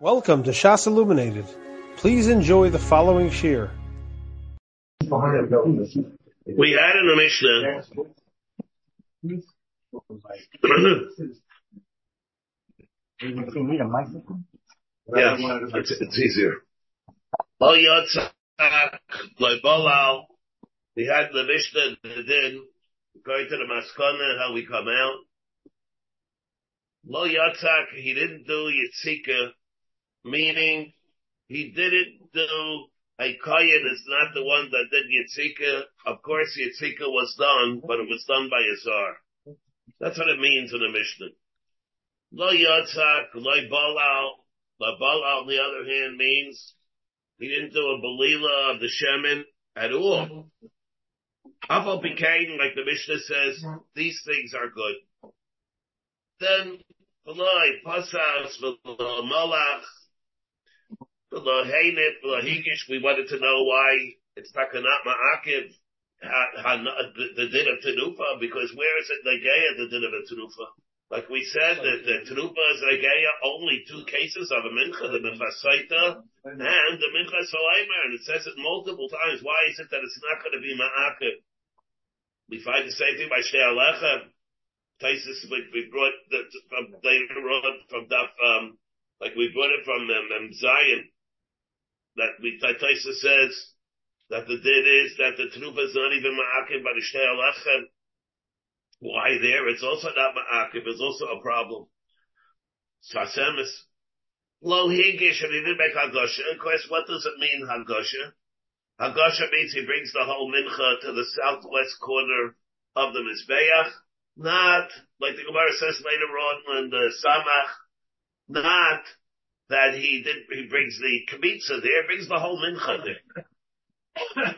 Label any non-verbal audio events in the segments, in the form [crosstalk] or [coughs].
Welcome to Shas Illuminated. Please enjoy the following shir. We had in the Mishnah. [coughs] yeah, it's, it's easier. Oh, Yotzak, Bolal. We had the Mishnah that did, going to the Maskana, how we come out. Lo Yatzak, he didn't do Yitzika meaning he didn't do a kohen is not the one that did Yitzika. Of course, Yitzika was done, but it was done by Azar. That's what it means in the Mishnah. Lo Yotzak, Lo Balal. Lo Balal, on the other hand, means he didn't do a Belila of the Shemin at all. Aval became, like the Mishnah says, these things are good. Then, Eloi, Pasas, Malach, we wanted to know why it's takanat ma'akiv, the din of tenufa, because where is it negeya, the din of a tenufa? Like we said, that the tenufa is negeya only two cases of a mincha, the mincha saita and the mincha soleimer, and it says it multiple times. Why is it that it's not going to be ma'akiv? We find the same thing by Shnei Alecha. Taisus, we, brought the, from later from Daf, um, like we brought it from um, um Zion that Taisa says that the din is that the trufa is not even ma'akiv by the alechem. Why there? It's also not Ma'akim. It's also a problem. Sasemis. Lo higish and he didn't make hagosha. Of course, what does it mean hagosha? Hagosha means he brings the whole mincha to the southwest corner of the mizbeach. Not like the Gemara says later on in the Samach. Not that he did, he brings the kmitza there, brings the whole mincha there.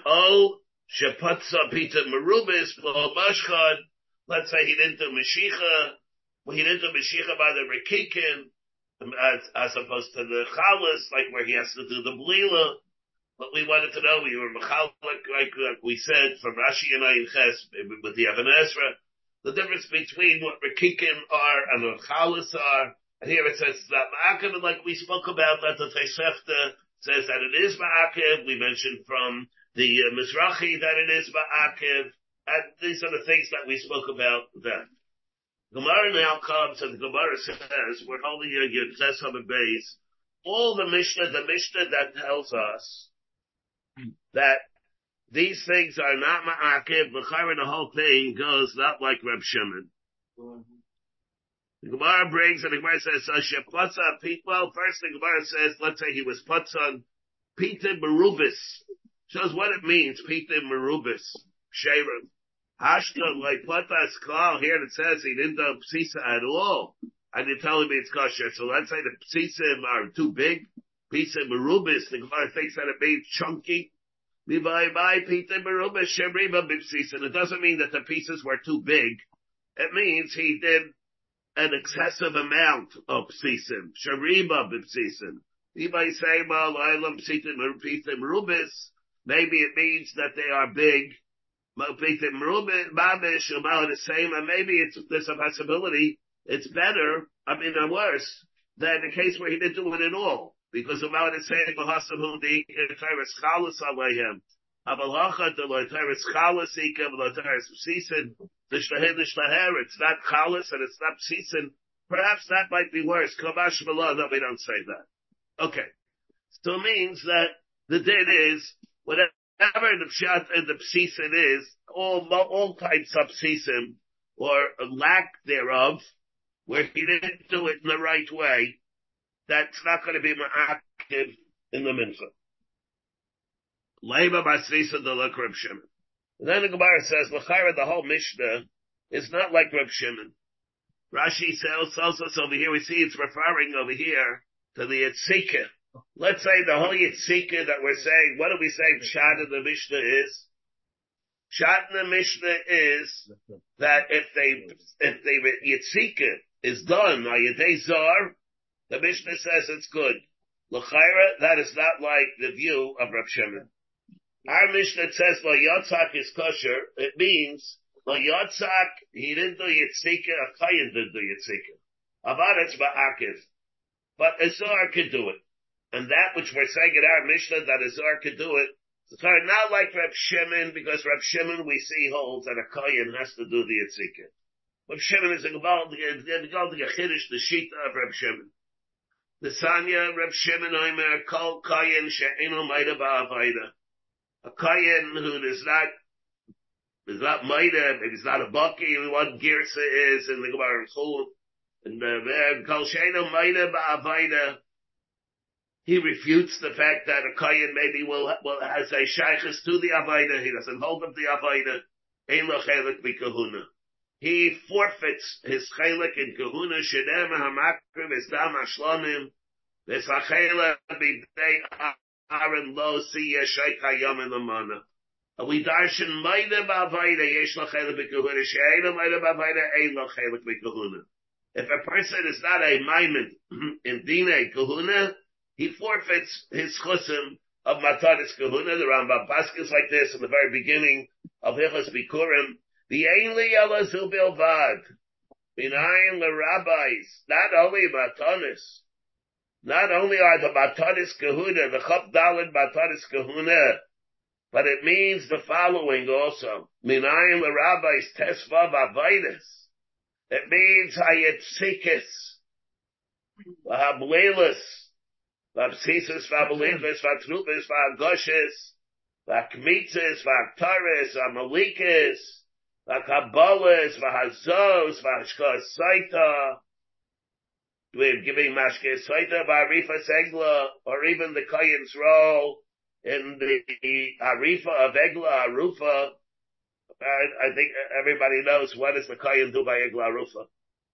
oh, shepatza pita merubis, lo mashchad, let's say he didn't do Mashiach, well, he didn't do Mashiach by the Rekikin, as, as opposed to the Chalas, like where he has to do the Blila. But we wanted to know, we were Mechal, like, like, we said, from Rashi and Ayin Ches, with the Ibn Ezra, the difference between what Rekikim are and what Chalas are, and here it says that and like we spoke about, that the Tosefta says that it is Ma'akiv. We mentioned from the uh, Mizrahi that it is Ma'akiv. And these are the things that we spoke about then. Gemara now comes and the Gemara says, we're holding here Yud Tesam base. All the Mishnah, the Mishnah that tells us that these things are not Ma'akiv, the whole thing goes not like Reb Shimon. The Gemara brings, and the Gemara says, Sheplatza well, first the Gemara says, let's say he was Patzan, Peter Merubis. Shows what it means, Peter Merubis. Shavim. Hashka, like Platas Klal, here it says he didn't do Psisa at all. And you're telling me it's kosher. So let's say the Psisim are too big. Pisa Merubis, the Gemara thinks that it means chunky. It doesn't mean that the pieces were too big. It means he did an excessive amount of psisim. Shariba b'psisim. You might say, well, I love rubis. Maybe it means that they are big. Psisim rubis, babish, about the same, and maybe it's, there's a possibility it's better, I mean, or worse, than the case where he didn't do it at all. Because about the same, It's not Chalas and it's not Psisin. Perhaps that might be worse. Malah, no, we don't say that. Okay. So it means that the din is, whatever the Pshat and the Psisin is, all, all types of Psisim, or lack thereof, where he didn't do it in the right way, that's not going to be ma'akiv in the mincha. Leiba basrisa de la Shimon. Then the Gemara says, L'chaira, the whole Mishnah is not like Reb Shimon. Rashi says also over here, we see it's referring over here to the Yitzika. Let's say the whole Yitzika that we're saying, what do we say Pshat in the Mishnah is? Pshat in the Mishnah is that if they, if they, Yitzika is done by Yedei Zar, the Mishnah says it's good. L'chaira, that is not like the view of Reb Shimon. Our Mishnah says La Yatzak is kosher. It means La Yatzak, he didn't do Yitzika, a Kayan didn't do Yitzika. Avaretz Ba'akiv. but a Zor could do it. And that which we're saying in our Mishnah, that a Zor could do it, it's not like Reb Shimon, because Reb Shimon we see holds that a Kohen has to do the Yitzikah. Reb Shimon is a Gebal, the Chiddush, the Shita of Reb Shimon. The Sanya, Reb Shimon Omer, Kol Kohen She'eno Maida Ba'avaida. A Kohen who does not, is not Maida, maybe it's not a Bucky, what Girsa is in the Gemara Chul, and uh, Kol She'eno Maida Ba'avaida, he refutes the fact that a Kayan maybe will, will has a shaykhis to the Avaida. He doesn't hold up the Avaida. Ein lo chelik kahuna. He forfeits his chelik in kahuna. Shedem hamakriv is dam ashlonim. This achela b'dei aaron lo hayom in. We darshan maida b'avaida yesh lo chelik ein lo chelik. If a person is not a maimed [clears throat] in dine kahuna, he forfeits his chusim of Matanis Kahuna. The Rambam Paskins like this in the very beginning of Hilchas Bikurim. The Ainli Elazu Bilvad. Minayin the rabbis. Not only Matanis. Not only are the Matanis Kahuna, the Chab Dalid Matanis Kahuna, but it means the following also. Minayin the rabbis Tesva Vavidus. It means Hayetzikis. Vahablelis. Vabsisus, Vabelinvis, Vatrupis, Vagoshes, Vakmitzis, Vaktaris, Vamalikas, Vakabolas, Vahazos, Vashka Saita, we're giving Mashke Saita, Varifa Segla, or even the Kayan's role in the Arifa of Egla, Arufa. I, I think everybody knows what does the Kayan do by Egla Arufa.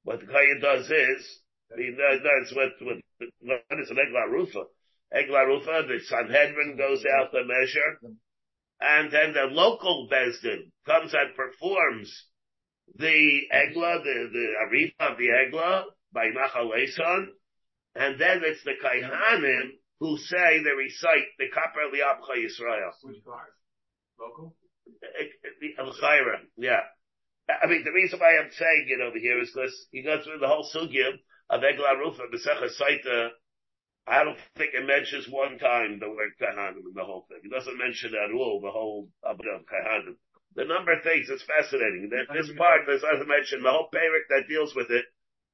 What the Kayan does is, I mean, that's what, what, what is an Egla Rufa? Egla Rufa, the Sanhedrin goes out to measure, and then the local Bezdin comes and performs the Egla, the, the Arifa of the Egla by Nachaleson, and then it's the Kaihanim who say, they recite the Kapar Liabcha Yisrael. Which part? Local? Uh, uh, the yeah. I mean, the reason why I'm saying it over here is because you go through the whole sugya of Egla Rufa B'Secha Saita, I don't think it mentions one time the word Kahanim in the whole thing. It doesn't mention at all the whole of Kahanim. The number of things is fascinating. That this part doesn't mention the whole parak that deals with it.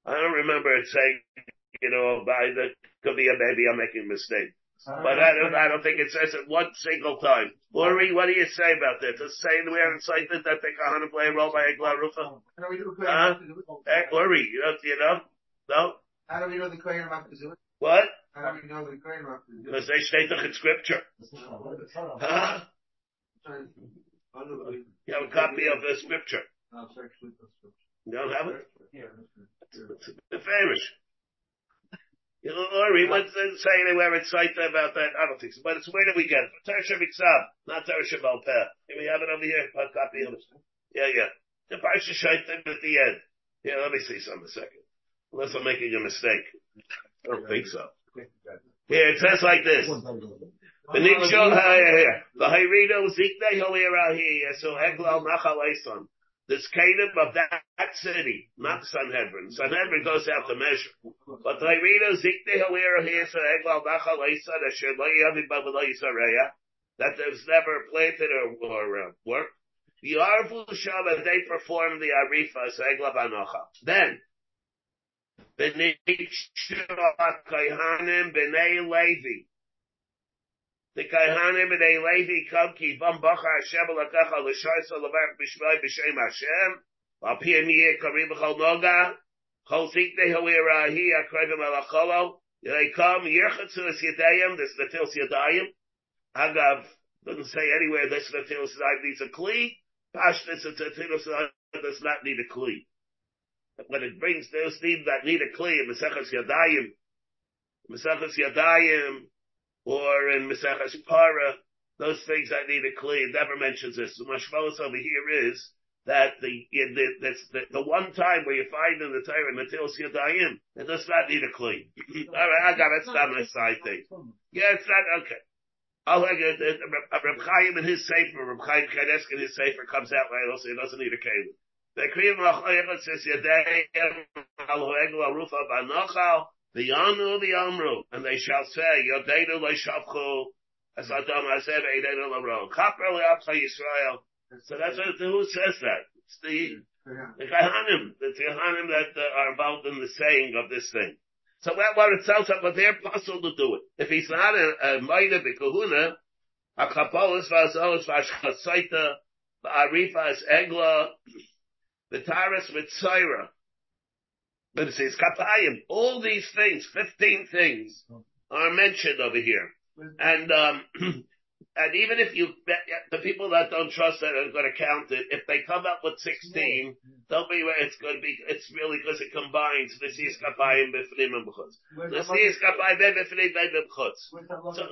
I don't remember it saying, you know, by the could be a maybe I'm making a mistake. But I don't, I don't think it says it one single time. Uri, what do you say about this? It's saying we haven't cited that the Kahanim play a role by Egla Rufa? Uh, Uri, you know, you know? No? How do we know the Kohen Rav to do it? What? How do we know the Kohen Rav to do it? Because they state it in scripture. Huh? You have a copy of the scripture. You don't have it? A famish. You know, Ori, what's it say anywhere in Saita about that? I don't think so. But it's where do we get it? Tersha Mitzab, not Tersha Balpeh. Here we have it over here, a copy of it. Yeah, yeah. The Parsha Shaitim at the end. Yeah, let me see some a second. Unless I'm making a mistake. I don't think so. Here, it says like this. The Nikshol here. The Hayrino Zikne Hilira here. So Eglal Nachal Eson. This kingdom of that, that city, not Sanhedrin. Sanhedrin goes out to measure. But the Hayrino Zikne Hilira here. So Eglal Nachal. That there's never planted or, or uh, worked. The Arvu Shama, they perform the Arifa, Egla Banocha. Then, Kaihanim b'nei Levi. The Kaihanim b'nei Levi come ki vam bacha Hashem l'kacha l'shaisa l'varach b'shmai b'shem Hashem. Al pi karim b'chol noga. Chol zikne ho'ira hi akrevim alacholo. They come yirchatzu es. This. Agav doesn't say anywhere this is the tils yadayim needs a kli. Pashtus it's a tils yadayim does not need a kli when it brings those that need a kli in Yadayim, Maseches Yadayim, or in Maseches Para, those things that need a kli, it never mentions this. The mashmalos over here is that the, the, the, the, one time where you find in the Torah Natilos Yadayim, it does not need a kli. [laughs] Alright, I got it, it's not my side thing. Yeah, it's not, okay. I'll like it, Reb Chaim in his Sefer, Reb Chaim Kadesk in his Sefer comes out right also, he doesn't need a keli. The Kriya Machayim says Yadayim Al Rufa Banochal The Yanu, the Amru, and they shall say, Yodeinu le'shavchu, as Adam Hazev Eideinu l'ro. Chaper le'apcha Yisrael. So that's what, who says that? It's the, the the Kahanim that uh, are involved in the saying of this thing. So what, what it tells us, but they're to do it. If he's not a, a Maida B'Kahuna, a Kapolis V'Azolis V'Ashchasaita, V'Arifa is Egla, V'Taras V'Tzaira. But it says Kapayim. All these things, 15 things, are mentioned over here. And, um, [clears throat] and even if you, the people that don't trust that are going to count it, if they come up with 16, don't be, where it's going to be, it's really because it combines the Sis Kapayim B'Fnim and B'chutz. The Sis Kapayim B'Fnim and B'chutz. So,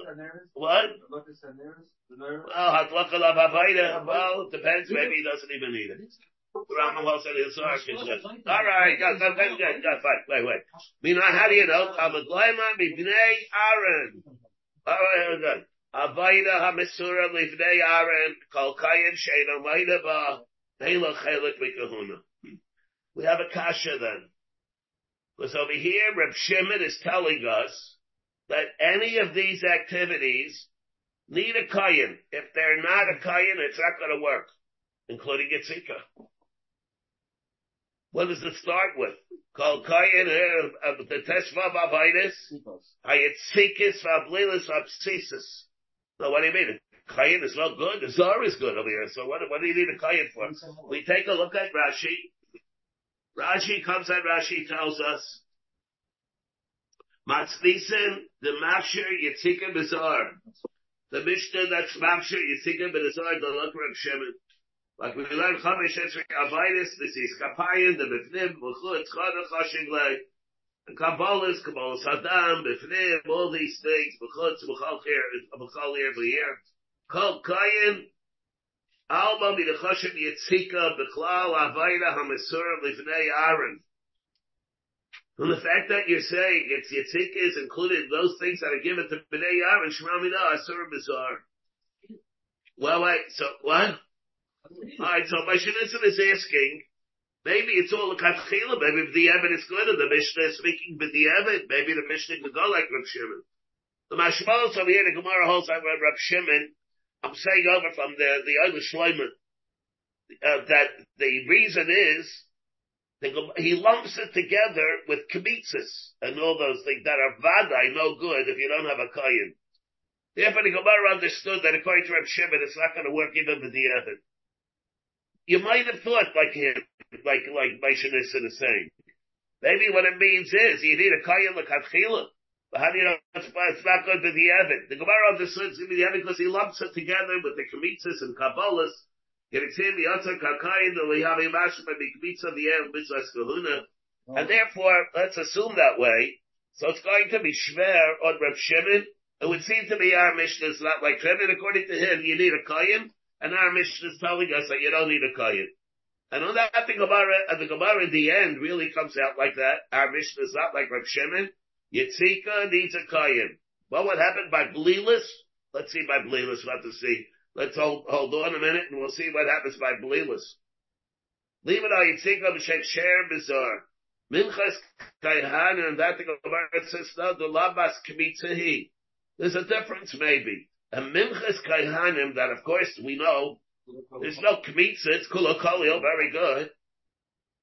what? Well, Hatlach Alav Havayda, well, it depends, maybe he doesn't even need it. The Zohar can. All right, go, go, go, go, go, fine, wait, wait. Mina, how do you know? Talmud Leiman, B'nei Aaron. All right, good. Avayda HaMesura Livnei Aaron, Kol Kayin Sheino Maida Ba, Hela Chelik Mikahuna. We have a kasha then. Because over here, Reb Shimon is telling us that any of these activities need a kayin. If they're not a kayin, it's not going to work, including Yitzika. What does it start with? Called kayin, the teshva vavitis, hayitzikis vablilis vapsisis. So what do you mean? Kayin is not good. The zar is good over here. So what, what do you need a kayin for? We take a look at Rashi. Rashi comes and Rashi tells us, Matznisin, the Mashir Yitzika Bizar. The Mishnah that's Mashir Yitzika Bizar, the Luk Reb Shimon. Like we learned Chamesh Esrei Avitis, this is Kapayin, the Bifnim, Muchut, Chana Chashinglei, and Kabbalas, Kabbalas Hadam, Bifnim, all these things, Muchut, Muchal here, Muchal here, here. Kol Kayin, Alma Midachashim Yitzika, Bechlal, Avaida, Hamesura, Livnei Aaron. From the fact that you're saying it's Yitzika is included those things that are given to Bnei Aaron, Shemamina, Asur, Bizarre. Well, wait, so, what? Alright, so my Shinnitzin is asking, maybe it's all a katchila, maybe the evidence good and the Mishnah is speaking with the evidence, maybe the Mishnah could go like Reb Shimon. The Mashmos over here, the Gemara holds like Reb Shimon, I'm saying over from the, the other Shloimon, uh, that the reason is, he lumps it together with kamitzas and all those things that are vadai, no good if you don't have a kayin. Therefore the Gemara understood that according to Reb Shimon, it's not going to work even with the evidence you might have thought like him, like, like Moshe Nissen is saying. Maybe what it means is you need a kayan l'katchila. But how do you know it's, it's not good to the Evid? The Gemara understood it's going to be the Evid because he lumps it together with the Kamitzas and Kabbalas. Yeritzim, Yotza, Kakayin, the Lihavi Mashim, and the Kamitza, the Ev, Mitzvah, Kahuna. Oh. And therefore, let's assume that way. So it's going to be Shver on Reb Shimon. It would seem to be our Mishnah is not like Shimon. According to him, you need a kayan. And our mission is telling us that you don't need a kayin. And on that, the Gemara, the Gemara in the end really comes out like that. Our mission is not like Rav Shimon. Yitzika needs a kayin. Well, what happened by Blelis? Let's see by Blelis, what to see. Let's hold, hold on a minute and we'll see what happens by Blelis. Leave it on Yitzika b'shek sher bizarre. Minchas kaihan, and that the Gemara says, no, the labas kmitzahi. There's a difference maybe. A minchas kaihanim that of course we know there's no kmitza, it's kulokolio, very good.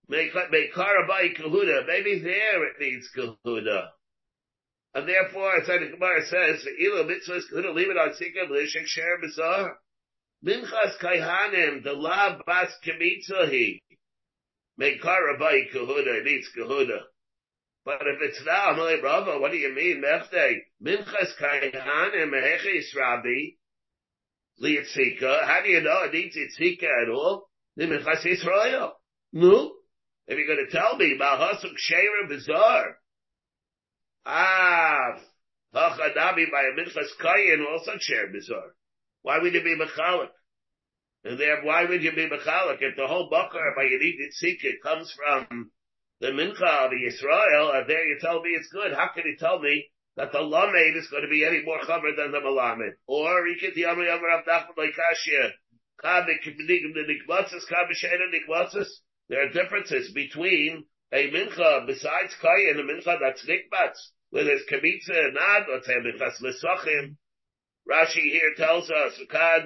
Meikarabai kahuda, maybe there it needs kahuda. And therefore, as the Gemara says, Ilo mitzvahs kahuda, leave it on sikah, b'lishik sher bizarre. Minchas kaihanim, the lab bas kmitzahi. Meikarabai kahuda, it needs kahuda. But if it's I'm like, Rava, what do you mean, Mechte? Minchas Kaihanim Mehechis Rabbi, Liyitzika. How do you know it needs Yitzika at all? The Minchas Yisrael. No. If you're going to tell me about Hasuk Sheira Bizarre, ah, Hachadabi by a Minchas Kayin also share Bizarre. Why would you be Mechalik? And there, why would you be Mechalik? If the whole Bakar by Yedid Yitzika comes from the mincha of Yisrael, and there you tell me it's good. How can you tell me that the lamed is going to be any more chamer than the malamed? Or you can tell me over Nachman like Kashia, there are differences between a mincha besides kayin, a mincha that's nikbatz, where there's kabitza and not, let's say minchas lesachim. Rashi here tells us, kad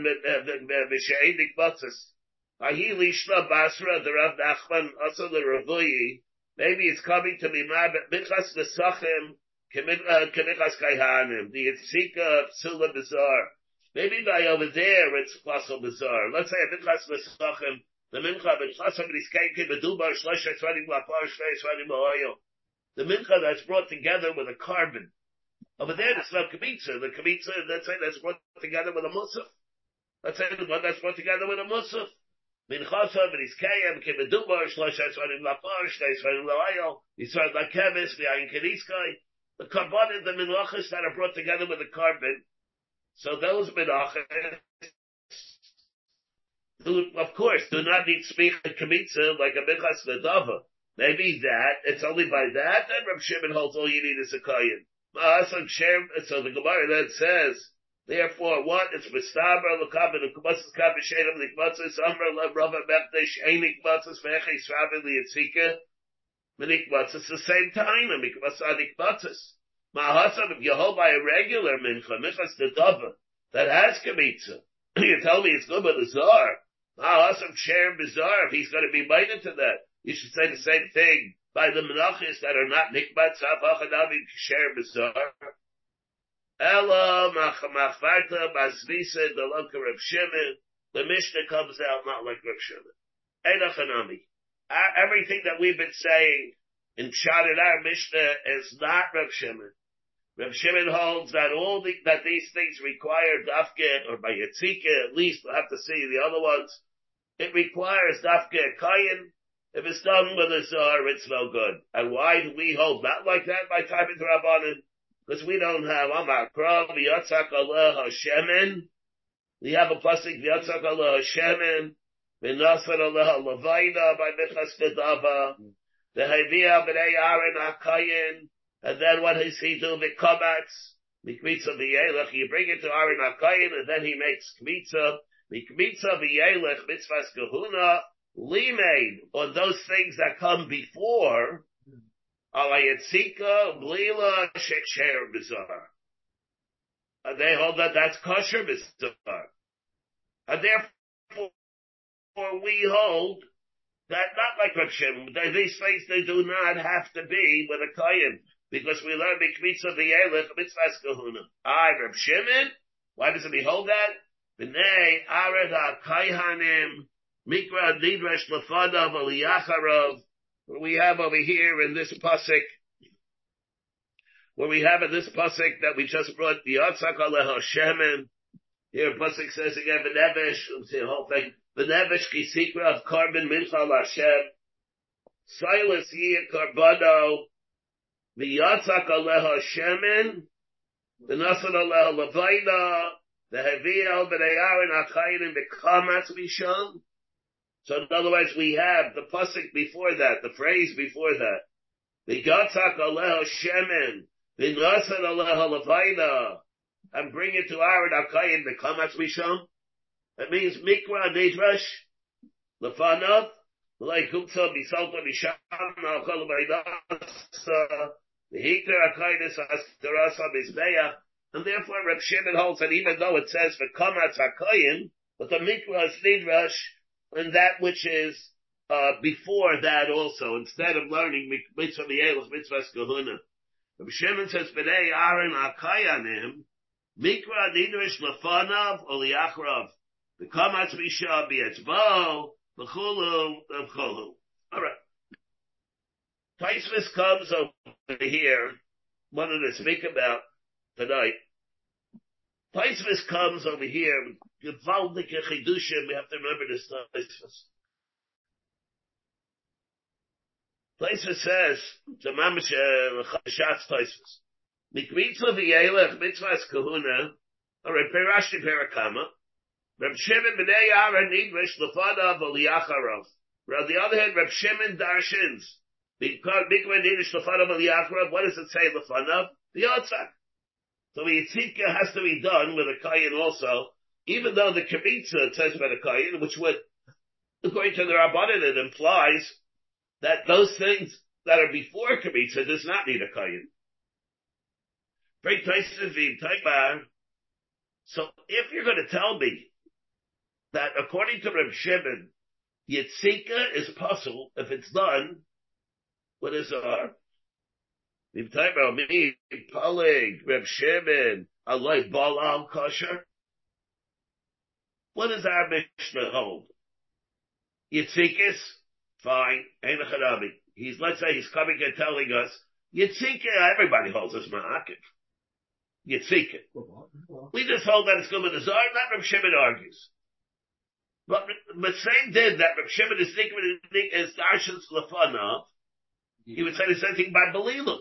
nikbatzes. Ahi lishla basra, the Rav Nachman, also the Ravuyi, maybe it's coming to be minchas lesachim, kemichas kaihanim, the Yitzika Psula Bizarre. Maybe by over there it's Pasul Bizarre. Let's say a minchas lesachim, the mincha b'chas somebody's kakin b'dubar shlosh tzvadim lapar tzvadim ba'oil. The mincha that's brought together with a carbon. Over there, it's not kabitza. The kabitza, let's say that's brought together with a musaf. Let's say the one that's brought together with a musaf. Mincha somebody's kayim ki b'dubar shlosh tzvadim lapar shnei tzvadim ba'oil. Yisrael lakevis v'ayin kediskai. The carbon, the minachas that are brought together with a carbon. So those minachas of course, do not need speak a kamitza like a minchas nedava. Maybe that, it's only by that that Reb Shimon holds all you need is a kayin. Ah, so the Gemara then says, therefore, what? It's mistaber l'kabin, l'kumatzis kabin shedim l'kmatzis, amr l'rava mechdesh, ein l'kmatzis, v'echei srabi li'etzika, m'nikmatzis, the same time, m'nikmatzis, m'nikmatzis. Ma'asam, if you hold by a regular mincha, minchas nedava, that has kamitza, you tell me it's good with the czar, Ah, awesome share bizarre. If he's going to be minded to that, you should say the same thing by the menachis that are not nikbat tzavachadavi share bizarre. Ella machvarta basvisa the lunka Reb Shimon. The Mishnah comes out not like Reb Shimon. Enochanami. Everything that we've been saying in Pshat our Mishnah is not Reb Shimon. Reb Shimon holds that all the, that these things require dafke or by yitzika, at least we'll have to see the other ones. It requires dafke kayin. If it's done with a zar, it's no good. And why do we hold not like that by time into Rabbanan? Because we don't have Amar Krav, Yatzak Allah Hashemin. We have a plastic Yatzak Allah Hashemin. V'nasar Allah Lavaina by Michas Kedava. The Haviyah B'nei Aaron HaKayin. And then what does he do? The kamatz, mikmitza v'yelech, you bring it to Aaron HaKayin, and then he makes kmitza, mikmitza v'yelech, mitzvahs kahuna, limeid, on those things that come before, They hold that that's kosher bizarre. And therefore, we hold that not like Rav these things they do not have to be with a kayin because we learn mikmitza v'yelech mitzvahs kahuna. I Reb Shimon. Why does it behold that? B'nei ared ha-kaihanim mikra nidresh lefadav aliyacharov. What we have over here in this pasuk, where we have in this pasuk that we just brought the Yitzchak aleha shemen. Here pasuk says again v'nevesh. Let's see the whole thing. V'nevesh kisikra of carbon mincha Hashem. Silas yeh karbano. V'yatzak aleha shemen, v'nasan aleha levayna, v'heviel b'nei Aaron ha'chayin b'kamatz misham. So in other words, we have the pasuk before that, the phrase before that. V'yatzak aleha shemen, v'nasan aleha levayna, and bring it to Aaron the b'kamatz misham. That means mikra nedrash, lefanav, like kumtza bisalta misham, na'achol b'nasa, and therefore Reb Shimon holds that even though it says the v'kamatz hakoyin, but the mikra is nidrash and that which is uh, before that also, instead of learning mitzvah v'yelach mitzvah kahuna. Reb Shimon says b'nei Aaron hakayanim, mikvah nidrash lefanav or liachrav. The kamatz misha b'etzbo, v'chulu, v'chulu. Alright. Taisvis comes over here, wanted to speak about tonight. Taisvis comes over here, Gewaldige Chidushim, we have to remember this Taisvis. Taisvis says, the Mamish Chashatz Taisvis, Mikmitza v'yelech mitzvahs kahuna, or Perashti Perakama, Reb Shimon b'nei Aaron nidrish lefanav v'liyacharov. On the other hand, Reb Shimon darshins, because Mikra Ninish Lefanav Al what does it say Lefanav? The Yotzak. So the Yitzika has to be done with a Kayin also, even though the Kavitza says by the Kayin, which would, according to the Rabbanan, it implies that those things that are before Kamitza does not need a. Very So if you're going to tell me that according to Reb Shimon, Yitzika is possible if it's done with a Zar. About me, Palig, Reb Shimon, Allah Balal kosher. What does our Mishnah hold? Yitzikis, fine, ain't a charabi. He's, let's say he's coming and telling us, Yitzika, everybody holds us ma'akiv. Yitzika. We just hold that it's good with the Zar, not Reb Shimon argues. But, same did that Reb Shimon is thinking is Darshans Lefana, he would say the same thing by Belila.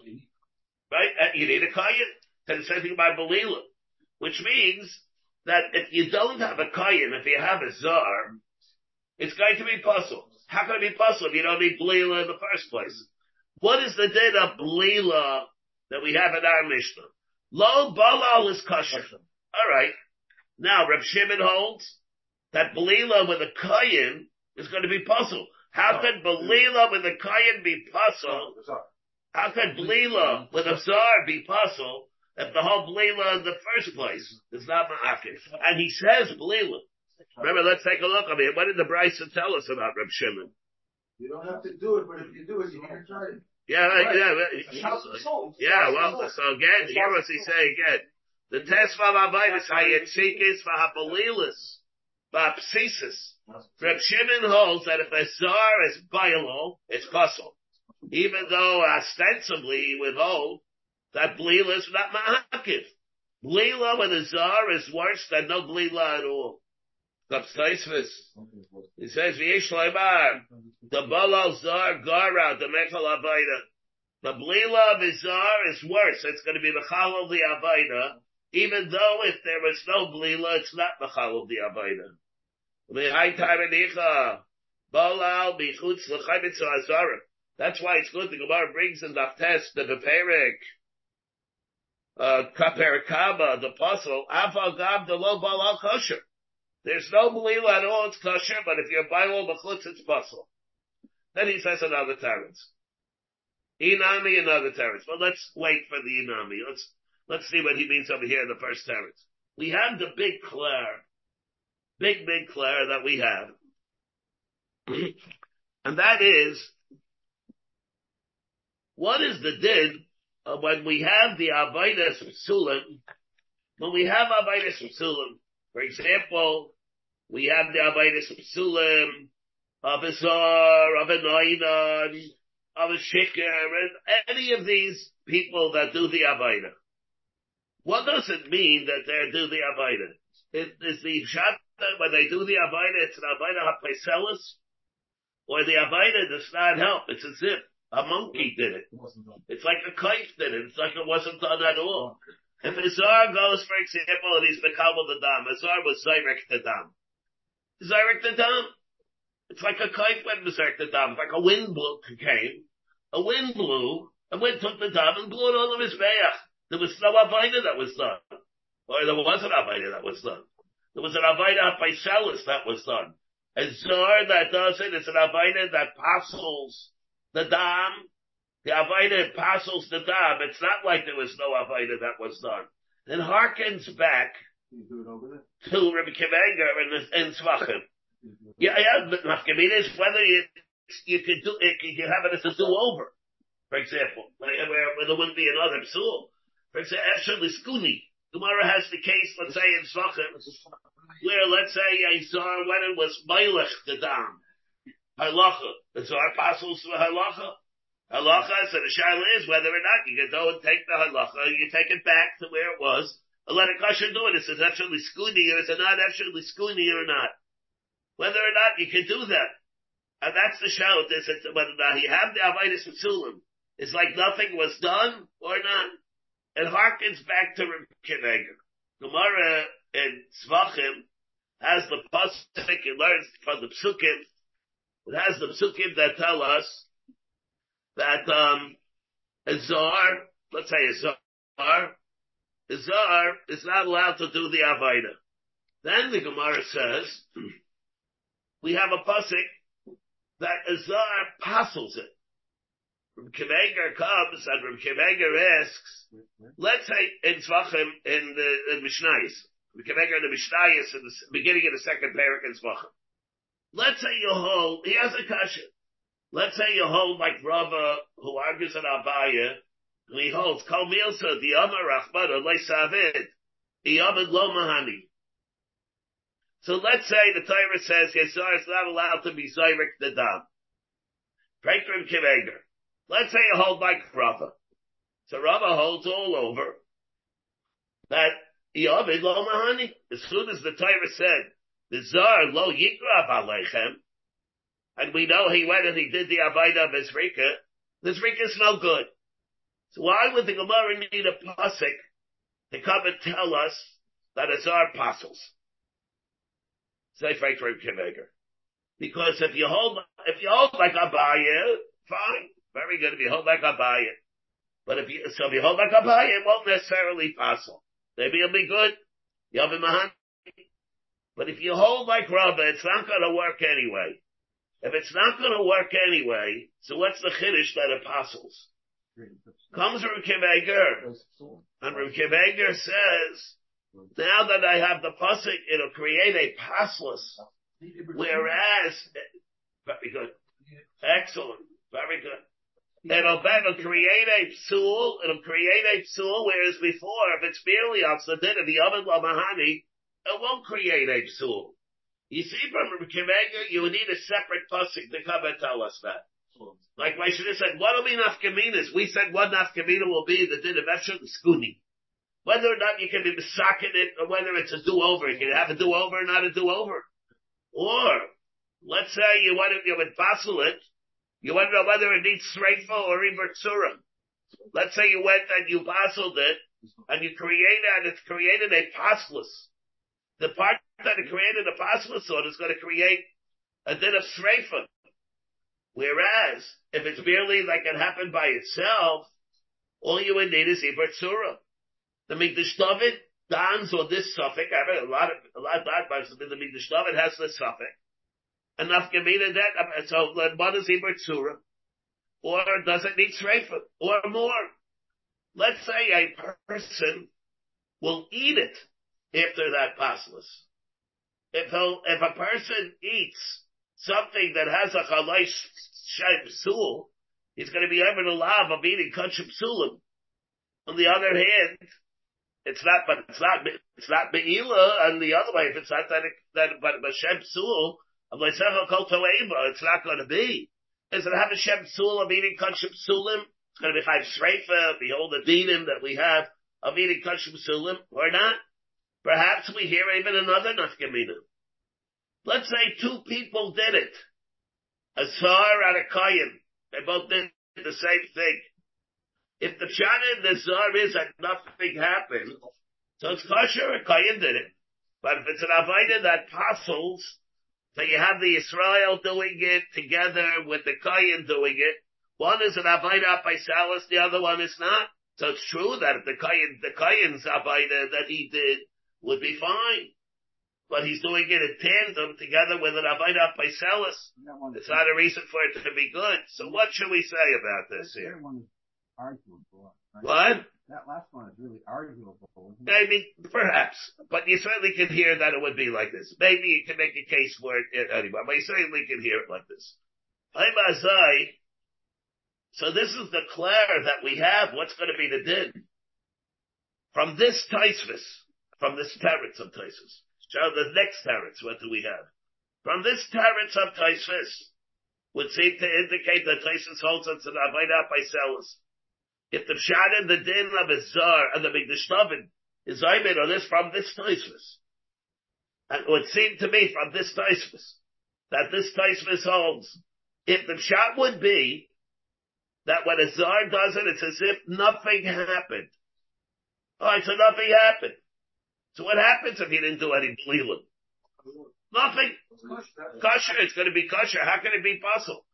Right? You need a Kayan. Say the same thing by Belila. Which means that if you don't have a Kayan, if you have a Zar, it's going to be puzzle. How can it be puzzle if you don't need Belila in the first place? What is the date of Belila that we have in our Mishnah? Lo Balal is kosher. Alright. Now, Reb Shimon holds that Belila with a Kayan is going to be puzzle. How could Belila with a Kayan be puzzle? How could Belila with a Zar be puzzle if the whole Belila in the first place is not Ma'akif? And he says Belila. Remember, let's take a look. I mean, what did the Bryson tell us about Reb Shimon? You don't have to do it, but if you do it, you can't try it. Yeah, right. yeah, yeah. Well, so again, here what he say again. The test for Abayis Hayetzikis for Habalilis, Bapsisis. Reb Shimon holds that if a Zar is Bailo, it's puzzle. Even though ostensibly he would hold that Blila is not Ma'akiv. Blila with a Zar is worse than no Blila at all. He says, V'yesh the Balal Zar Gara, the Mechal Avaida. The Blila of a Zar is worse. It's going to be the Chal of the Avaida, even though if there was no Blila, it's not the Chal of the Avaida. That's why it's good the Gemara brings in the test the Beperik, uh, Kaperikaba, the apostle, Afal Gab, the low Balal kosher. There's no belief at all, it's kosher, but if you're by all the chutz, it's possible. Then he says another terrence. Inami, another terrence. But let's wait for the Inami. Let's, let's see what he means over here in the first terrence. We have the big Claire, big, big Claire that we have. [clears throat] and that is, what is the din of when we have the Abaydas Psulim, when we have Abaydas Psulim, for example, we have the Abaydas Psulim, of a Zar, of a Noinan, of a Shikr, any of these people that do the Abayda. What does it mean that they do the Abayda? Is, is the Shat when they do the Abayda, it's an Abayda HaPaiselis? Or the Abayda does not help. It's as if a monkey did it. It's like a kite did it. It's like it wasn't done at all. If a Zar goes, for example, and he's Mekabal the Dam, a Zar was Zyrek the Dam. Zyrek the Dam. It's like a kite went Zyrek the Dam. It's like a wind blew, came. A wind blew, and wind took the Dam and blew it all of his. There was no Avaida that was done. Or there was an Avaida that was done. There was an Avaida by Celis that was done. A Zar that does it, it's an Avaida that parcels the Dam the Avaida parcels the dam. It's not like there was no Avaida that was done. Then harkens back to Rabbi Akiva Eiger and, and Tzvachim. Yeah, yeah, but Nafkamina is whether you, you could do, it, you have it as a do-over. For example, where, where there wouldn't be another psul. For example, actually, Skuni. Gemara has the case, let's say in Tzvachim, where let's say a Zar when it was Meilech the dam. Halacha. The Zar parcels to Halacha. Halacha, so the shaila is whether or not you can go and take the halacha, you take it back to where it was, and let a kasha do it. Is it actually skuni or is it not actually skuni or not? Whether or not you can do that. And that's the shout, is it whether or not you have the Avitis Mitzulim. It's like nothing was done or not. It harkens back to Reb Kineger. Gemara in Tzvachim has the pasuk, it learns from the psukim, it has the psukim that tell us that um, a czar, let's say a czar, a czar is not allowed to do the Avaida. Then the Gemara says, [clears throat] we have a pasuk that a czar apostles it. Reb Akiva Eiger comes and Reb Akiva Eiger asks, let's say in Zvachim, in the Mishnayis, Reb Akiva Eiger in the Mishnayis in the beginning of the second parak in Zvachim. Let's say you hold, he has a kasha. Let's say you hold like Rava, who argues in Abaya, who he holds, Kol Milsa, the Amar Rachmana, Le Savid, the Amad Lo Mahani. So let's say the Torah says Yesar is not allowed to be Zayrik the Dam. Prekrim Kiveger. Let's say you hold like Rava. So Rava holds all over that Yavid Lo Mahani. As soon as the Torah said, the Zar Lo Yikra Balechem, and we know he went and he did the Avaida of Ezrika, the Ezrika is no good. So why would the Gemara need a pasuk to come and tell us that it's our apostles? Say Frank Because if you hold, if you hold like Abaya, fine, very good. If you hold like Abaya, but if you, so if you hold like Abaya, it won't necessarily possible. Maybe it'll be good. You'll be Mahan. But if you hold like Rabba, it's not going to work anyway. If it's not going to work anyway, so what's the chiddush that apostles? Comes from Kiveger, and from Kiveger says, now that I have the pasuk, it'll create a pasless. Whereas, very good, excellent, very good. It'll, it'll create a psul, it'll create a psul, whereas before, if it's merely on Sadin of the oven Lamahani, it won't create a psul. You see, from Kiveger, you would need a separate pasuk to come and tell us that. Like should have said, what will be nafkaminas? We said one nafkamina will be the din of Efshel Skuni. Whether or not you can be misakin it, or whether it's a do-over. You can have a do-over or not a do-over. Or, let's say you want to, you would passel it, you want to know whether it needs sreifa or ibertsura. Let's say you went and you passeled it, and you created, and it's created a passless. The part that it created a passless on is going to create a din of sreifa. Whereas, if it's merely like it happened by itself, all you would need is ibertsura. The Mikdash David dons on this suffix. I have a lot of, a lot of that, but the Mikdash David has this suffix. Enough Gemina that, uh, so what is Hebrew Tzura? Or does it need Sreifa? Or more? Let's say a person will eat it after that paslas. If if a person eats something that has a chalash shem he's going to be able to love of eating kachim sulim. On the other hand, it's not, but it's not, it's not Be'ila, and the other way, if it's not that, that, but Hashem Sul, it's not going to be. Is it have a Shem Sul of eating Kachim Sulim? It's going to be Chayv Shreifa, behold the dinim that we have of eating Kachim Sulim, or not? Perhaps we hear even another Nafkamina. Let's say two people did it. A Sar and a Kayan. They both did the same thing. If the pshat in the zar is that nothing happened, so it's kosher, a kayan did it. But if it's an avodah that apostles, so you have the Israel doing it together with the kayan doing it, one is an avodah by Salas, the other one is not. So it's true that the kayan, the kayan's avodah that he did would be fine. But he's doing it in tandem together with an avodah by Salas. It's not a reason for it to be good. So what should we say about this here? arguable. Right? What? That last one is really arguable. Maybe, perhaps, but you certainly can hear that it would be like this. Maybe you can make a case for it anyway, but you certainly can hear it like this. So this is the clare that we have. What's going to be the din? From this Taisvis, from this Teretz of Taisvis. So the next Teretz, what do we have? From this Teretz of Taisvis, would seem to indicate that Taisvis holds us an Avaida by Celis. If the pshat and the din of a zar and the mikdash is aimed on this from this taisvis, and it would seem to me from this taisvis that this taisvis holds, if the pshat would be that when a zar does it, it's as if nothing happened. Alright, so nothing happened. So what happens if he didn't do any bleeling? Nothing. Kosher. It's going to be kosher. How can it be possible?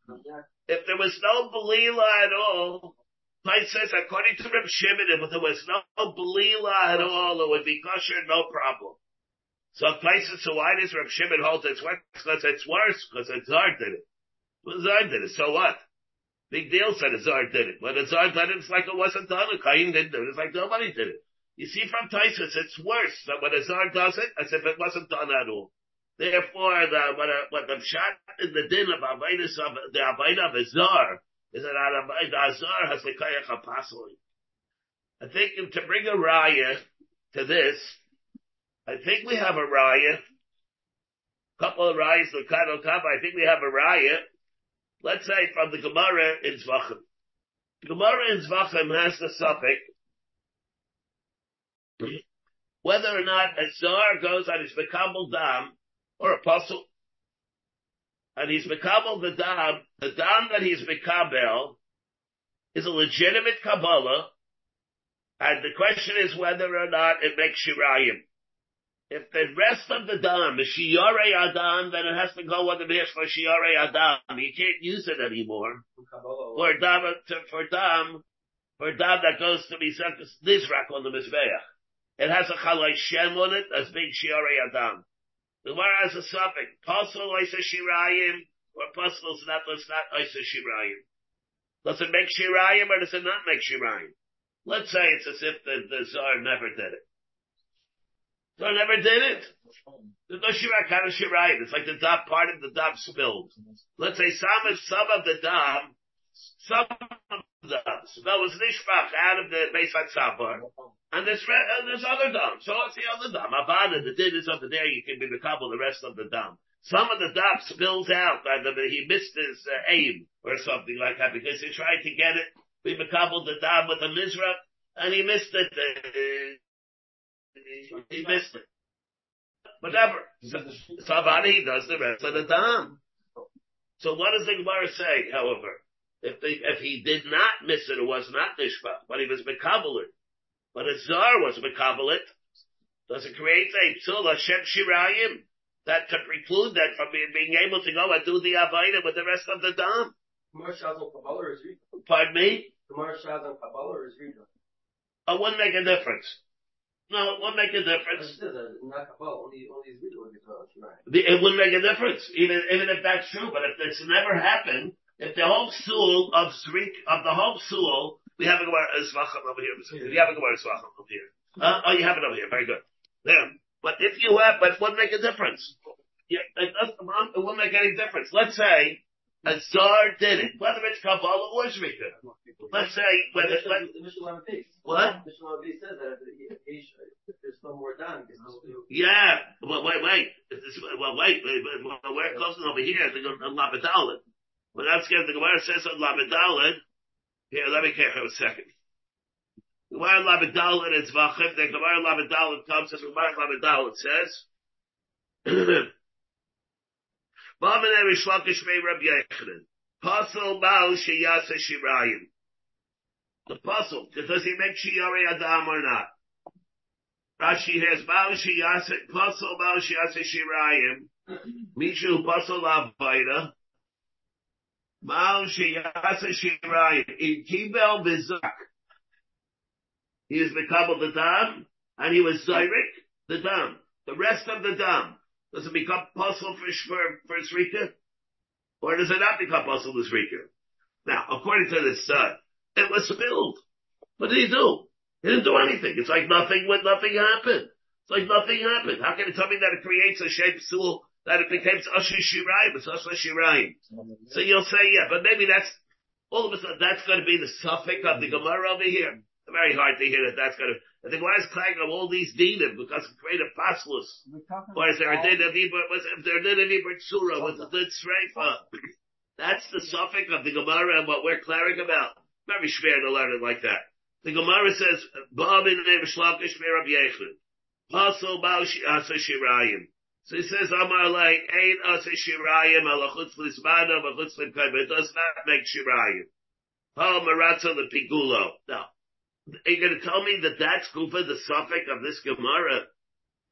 If there was no belila at all, Tait says, according to Reb Shimon, if there was no belila at all, it would be kosher, no problem. So places, so why does Reb Shimon hold it's worse? Because it's worse, because it's Zar did it. Well, Zar did it, so what? Big deal said a Zar did it. When a Zar did it, it's like it wasn't done. A Kain didn't do it. It's like nobody did it. You see from Taisus, it's worse that when a Zar does it, as if it wasn't done at all. Therefore, the, what, a, what the shot in the din of Abaidus of, the Abaid of a Zar, is that Azar has Apostle. I think to bring a raya to this, I think we have a raya, couple of rayas, the Kano I think we have a raya, let's say from the Gemara in Zvachim. The Gemara in Zvachim has the suffix, whether or not a Zar goes on his Mekabel Dam, or apostle, and he's Mekabel the Dam, the Dam that he's Mekabel is a legitimate Kabbalah, and the question is whether or not it makes Shirayim. If the rest of the dam is Shiore Adam, then it has to go on the mish for Shiore Adam. You can't use it anymore. For dam, for dam, for dam that goes to be Nizrak on the Mizbeach. It has a Chalai Shem on it as being Shiore Adam. The Gemara has a suffix. Pasul Isa Shirayim, or Pasul is not, it's not Isa Shirayim. Does it make Shirayim or does it not make Shirayim? Let's say it's as if the, the Tsar never did it. Tsar never did it. There's no Shirah kind of Shirayim. It's like the dam, part of the dam spilled. Let's say some of, some of the dam, some of the dam, that was nishpach out of the Beis HaTzabar. And there's, and there's other dam. So it's the other dam? Avada, the din is over there, you can be the couple the rest of the dam. Some of the dam spills out, and he missed his uh, aim, or something like that, because he tried to get it we makabel the dam with a mizrach, and he missed it. Uh, he missed it. Whatever. So, Savani does the rest of the dam. So what does the Gemara say, however? If, the, if he did not miss it, it was not nishpa, but he was mekabelit. But a zar was mekabelit. Does it create a psul Hashem shirayim? That to preclude that from being, able to go and do the avaida with the rest of the dam? Pardon me? Gemara Shaz on Kabbalah is Rita? Oh, it wouldn't make a difference. No, it wouldn't make a difference. It says that not Kabbalah, only, only is Rita would be right. It wouldn't make a difference, even, even if that's true, but if it's never happened, if the whole soul of Srik, of the whole soul, we have a Gemara Svachim over here. We have a Gemara Svachim over here. Uh, oh, you have it over here. Very good. There. But if you have, but it wouldn't make a difference. Yeah, it, doesn't, it wouldn't make any difference. Let's say a Tsar did it, whether it's Kabbalah or Zrika. Let's say, whether, let, what? says that if there's no more done, Yeah, well, wait, wait. Well, wait, wait, wait. Well, we're closing over here to go to Labadalin. But that's good. The Gemara says on Labadalin. Here, let me care for a second. The Gemara Labadalin is Vachim. The Gemara Labadalin comes, the Gemara Labadalin says, [clears throat] Ba'amene Reish Lakish Mei Rabbi Yochanan. Pasal Baal Sheyasa Shirayim. The puzzle, does he make Shiyari Adam or not? Rashi has Baal Sheyasa, Pasal Baal Sheyasa Shirayim. Mishu Pasal Avaida. In Kibel Bizak. He is Mekabel the Dam, and he was Zyrik, the Dam. The rest of the Dam. Does it become possible for, for, for Srika? Or does it not become possible for Srika? Now, according to this son, it was spilled. What did he do? He didn't do anything. It's like nothing when nothing happened. It's like nothing happened. How can you tell me that it creates a shape stool that it becomes Asher Shirayim? It's Asher Shirayim. So you'll say, yeah, but maybe that's, all of a sudden, that's going to be the suffix of the Gemara over here. Very hard to hear that that's going to, I think why is clang of all these dinim because it created paslus. Or is there a din of Ibra, was if there a din of Ibra Tsura, was it din Sreifa? That's the suffix of the Gemara and what we're clearing about. Very schwer to learn it like that. The Gemara says, Ba'amin name of Shlakish Yechid. Pasal Baal Asa Shirayim. So he says, Amar like, Ein Asa Shirayim, Alachutz Lismana, Alachutz Limkaim. It does not make Shirayim. Pa Maratza Lepigulo. Now, are you going to tell me that that's Kufa, the suffix of this Gemara,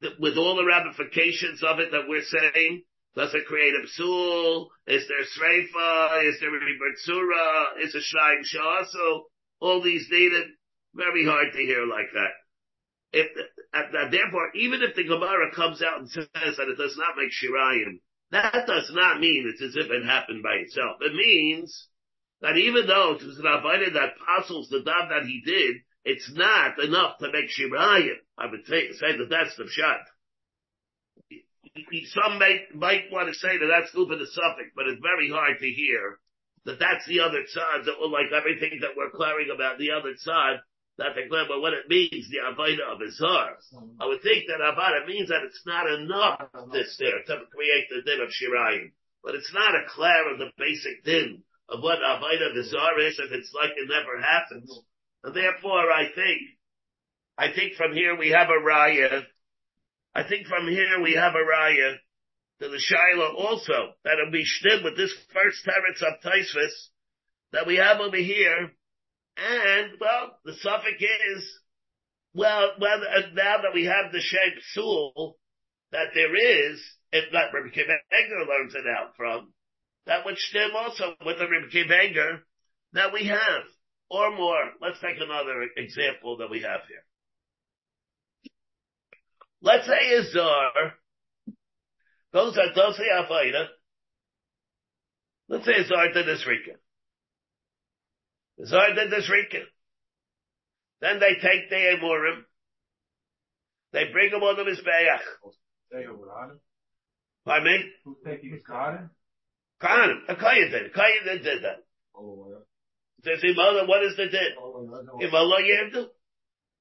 that with all the ramifications of it that we're saying? Does it create a psul? Is there sreifa? Is there a Is a shayim shaso? All these data, very hard to hear like that. If, therefore, even if the Gemara comes out and says that it does not make shirayim, that does not mean it's as if it happened by itself. It means that even though it was an that apostles the dam that he did, it's not enough to make Shirayim. I would say, say that that's the shot. Some might, might want to say that that's stupid the suffix, but it's very hard to hear that that's the other side, that like everything that we're clearing about the other side, that they clear but what it means, the Avaida of Azar. Mm-hmm. I would think that Avada means that it's not enough this there to create the din of Shirayim. But it's not a clear of the basic din of what Avaida of Azar is if it's like it never happens. Mm-hmm. And therefore I think, I think from here we have a raya. I think from here we have a raya to the Shiloh also, that it'll be shtim with this first teretz of Tosfos that we have over here. And, well, the suffix is, well, well, uh, now that we have the shape Sul, that there is, if that Rabbi Akiva Eiger learns it out from, that would stem also with the Rabbi Akiva Eiger that we have. Or more. Let's take another example that we have here. Let's say a czar goes at Dosei Avaida. Let's say a czar did this Rika. The czar did this Rika. Then they take the Emurim. They bring them on the Mizbeach. Pardon me? Who's taking his garden? Kahanim. A Kayan did. Kayan did that. Says Imala, what is the din? Imala Yerdu.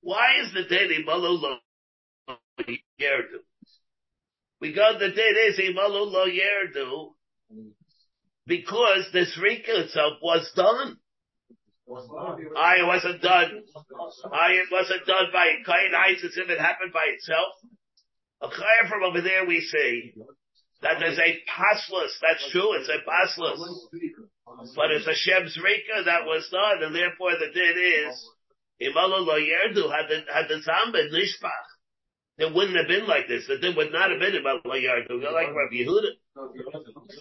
Why is the din Imala Lo Yerdu? Because the din is Imala Lo Yerdu mm. because this Rika itself was done. I wasn't done. I wasn't done by Kain Isis if it happened by itself. A chayah from over there we see that there's a paslus. That's true. It's a paslus. But it's a Shem's Rika that was done, and therefore the din is, Imalo lo yerdu, had the, had the zam been nishpach, it wouldn't have been like this. The din would not have been Imalo lo yerdu, like Rabbi Yehuda.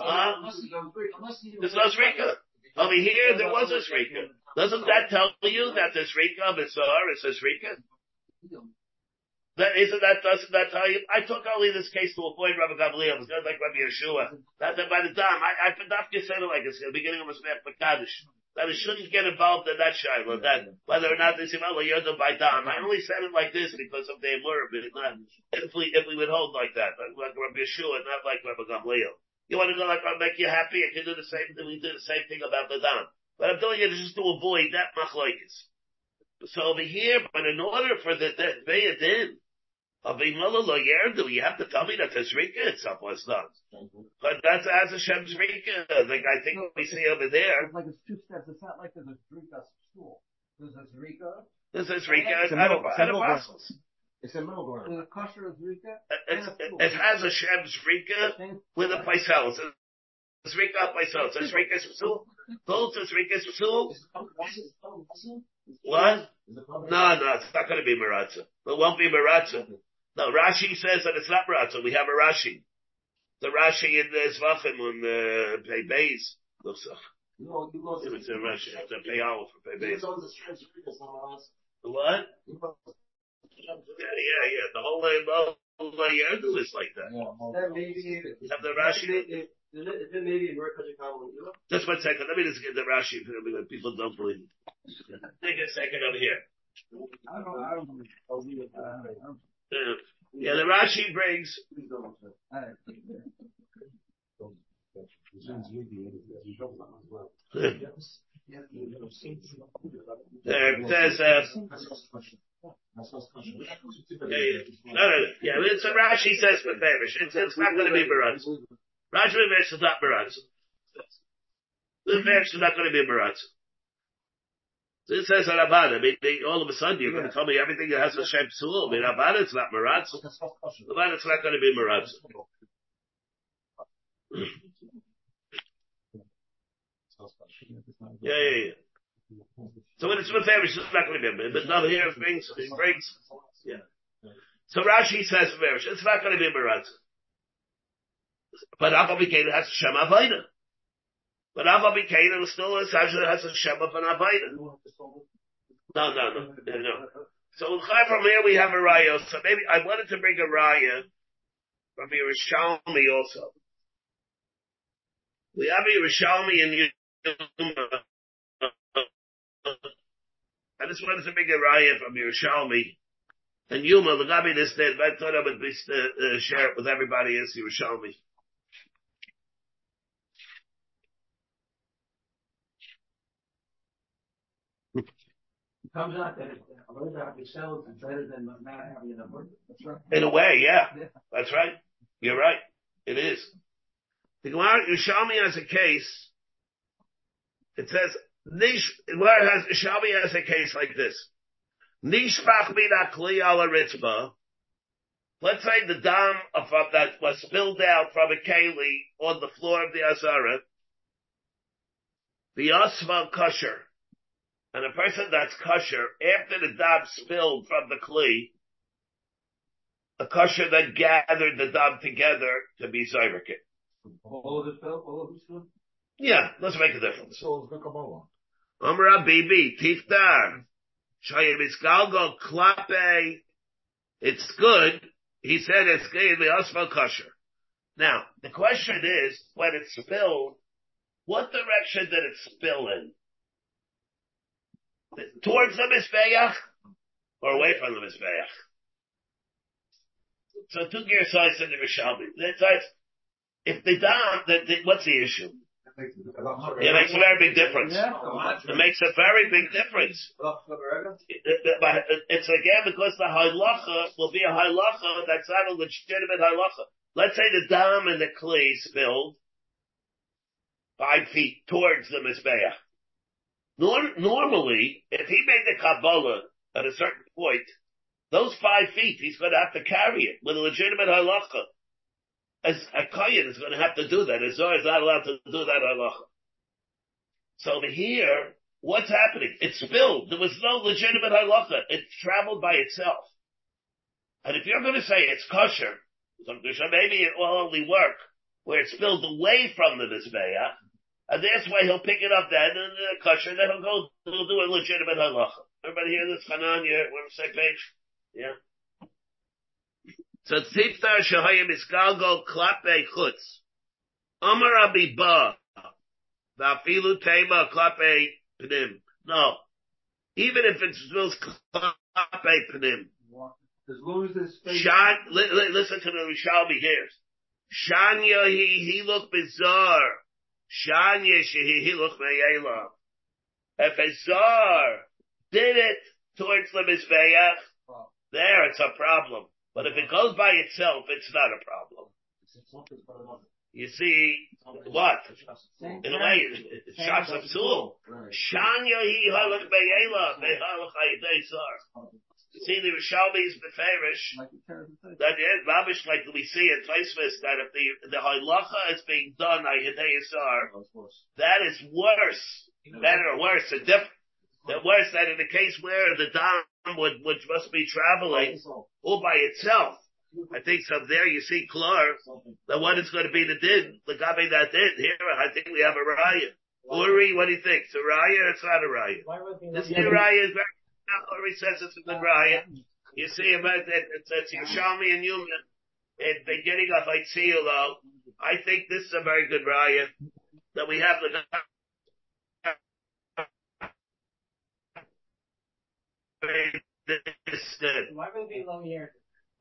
Uh, there's no Rika. Over here, there was a Rika. Doesn't that tell you that this Rika of Isar is a Rika? That isn't that doesn't that tell you? I took only this case to avoid Rabbi Gamliel. It was like Rabbi Yehoshua. That, that by the time I I Fadafka said it like it's the beginning of a Makadish. That it shouldn't get involved in that shiloh, that whether or not this Imam Yodim by Dam. I only said it like this because of the Emur, but not if we if we would hold like that, like, Rabbi Yehoshua, not like Rabbi Gamliel. You want to go like I'll make you happy, I can do the same thing. We do the same thing about the Dam. But I'm doing it just to avoid that machlokes. So over here, but in order for the Bayadin, of Imala lo yerdu, you have to tell me that the Zrika itself was done. But that's as a Shem Zrika, like I think we see over there. It's like it's two steps. It's not like there's a Zrika school. There's a Zrika. This is Zrika It's a at middle- it's middle apostles. It's a middle ground. There's a kosher Zrika. It, it, it has a Shem Zrika with a Paisel. Zrika. It's a Zrika Psul. Both Zrika Psul. What? No, no, it's not going to be Maratza. It won't be Maratza. No, Rashi says that it's not Maratza. We have a Rashi. The Rashi in the Zvachim on the Pei Beis. Looks like. It's a Rashi. It's a Pei Aleph for Pei Beis. What? Yeah, yeah, yeah. The whole name of Yerdu is like that. That maybe, Have the Rashi? Is it, is it maybe more Kajikawa Just one second. Let me just get the Rashi. because People don't believe it. Take a second over here. I don't. I don't. believe it. I don't- Uh, yeah, the Rashi brings. I There it says, uh, yeah, yeah. No, no, no. Yeah, it's a Rashi says Beferish. It's, it's not going to be Baratz. Rashi Beferish is not Baratz. Beferish is not going to be Baratz. So it says Rabban. I mean, they, all of a sudden you're going to tell me everything that has a Shem Sul. I mean, Rabban it's not Maratz. Rabban it's not going to be Maratz. Hmm. Yeah, yeah, yeah. So when it's Beferish, it's not going to be. But now here it brings, it brings, yeah. So Rashi says it's not going to be Maratz. But Abba Bikain has Shem Avaida. But Abba Bikain still has, has a Shem of an Avaida. No, no, no, no. So from here we have a raya. So maybe I wanted to bring a raya from Yerushalmi also. We have Yerushalmi in Yuma I just wanted to make a raya from Yerushalmi. And Yuma, the Gabi this day, I thought I would be, uh, uh, share it with everybody as Yerushalmi. Comes out that a little out yourselves is better than not having a number. That's right. In a way, yeah. Yeah. That's right. You're right. It is. The Gemara Yerushalmi has a case. It says, Nish, has, Yerushalmi has a case like this. Nishpach kli ala ritzba. Let's say the dam of of that was spilled out from a keli on the floor of the Azara. The asma kosher. And a person that's kosher, after the dam spilled from the kli, a kosher then gathered the dam together to be zyrikin. All of it fell, all of it fell. Yeah, let's make a difference. So it's Kabbalah. Amra Bibi, Isgalgo, Klape, it's good. He said it's good, the Asfal kosher. Now, the question is, when it spilled, what direction did it spill in? Towards the Mizbeach or away from the Mizbeach? So two gear size in the Rishalmi. If they down, the, the, what's the issue? It makes a very big difference. It makes a very big difference. It- it- It's again because the halacha will be a halacha that's not a legitimate halacha. Let's say the dam and the clay spilled five feet towards the mizbeach. Nor- normally, if he made the kabbalah at a certain point, those five feet he's going to have to carry it with a legitimate halacha. As a kohen is going to have to do that. Zohar is not allowed to do that halacha. So over here, what's happening? It spilled. There was no legitimate halacha. It traveled by itself. And if you're going to say it's kosher, maybe it will only work where it spilled away from the mizbeach, and that's why he'll pick it up then and uh, kosher, then he'll go, he'll do a legitimate halacha. Everybody hear this? Hanan, you're, on the same page? Yeah. So tziftar shahayim isgalgo klape chutz. Amar abiba. Vafilu tema klape pnim. No. Even if it spills klape pnim. As long as there's space. Shan, li, li, listen to the Rishalmi here. Shanya he, he look bizarre. Shanya she, he. If a zar did it towards the Mizbeach, there it's a problem. But if it goes by itself, it's not a problem. You see, what? In a way, it- it's of tool. Shanya he halach be'ela, be'halach ayidei zar. See, the Rishalmi's beferish, Like the terrible that is rubbish like we see in Tosfos, that if the, the halacha is being done by Yedei Yisar, that is worse, better or worse, a different, the worse than in the case where the dam would, which must be traveling all by itself. I think so there you see Clar, that what is going to be the din, the gabe that din. Here, I think we have a raya. Uri, what do you think? It's a raya or it's not a raya? This new raya is very, Uri says it's a good raya. You see about that, it says Yerushalmi and Yuma at the beginning of Itziulo. I think this is a very good raya that we have the this din. Why would it be long here?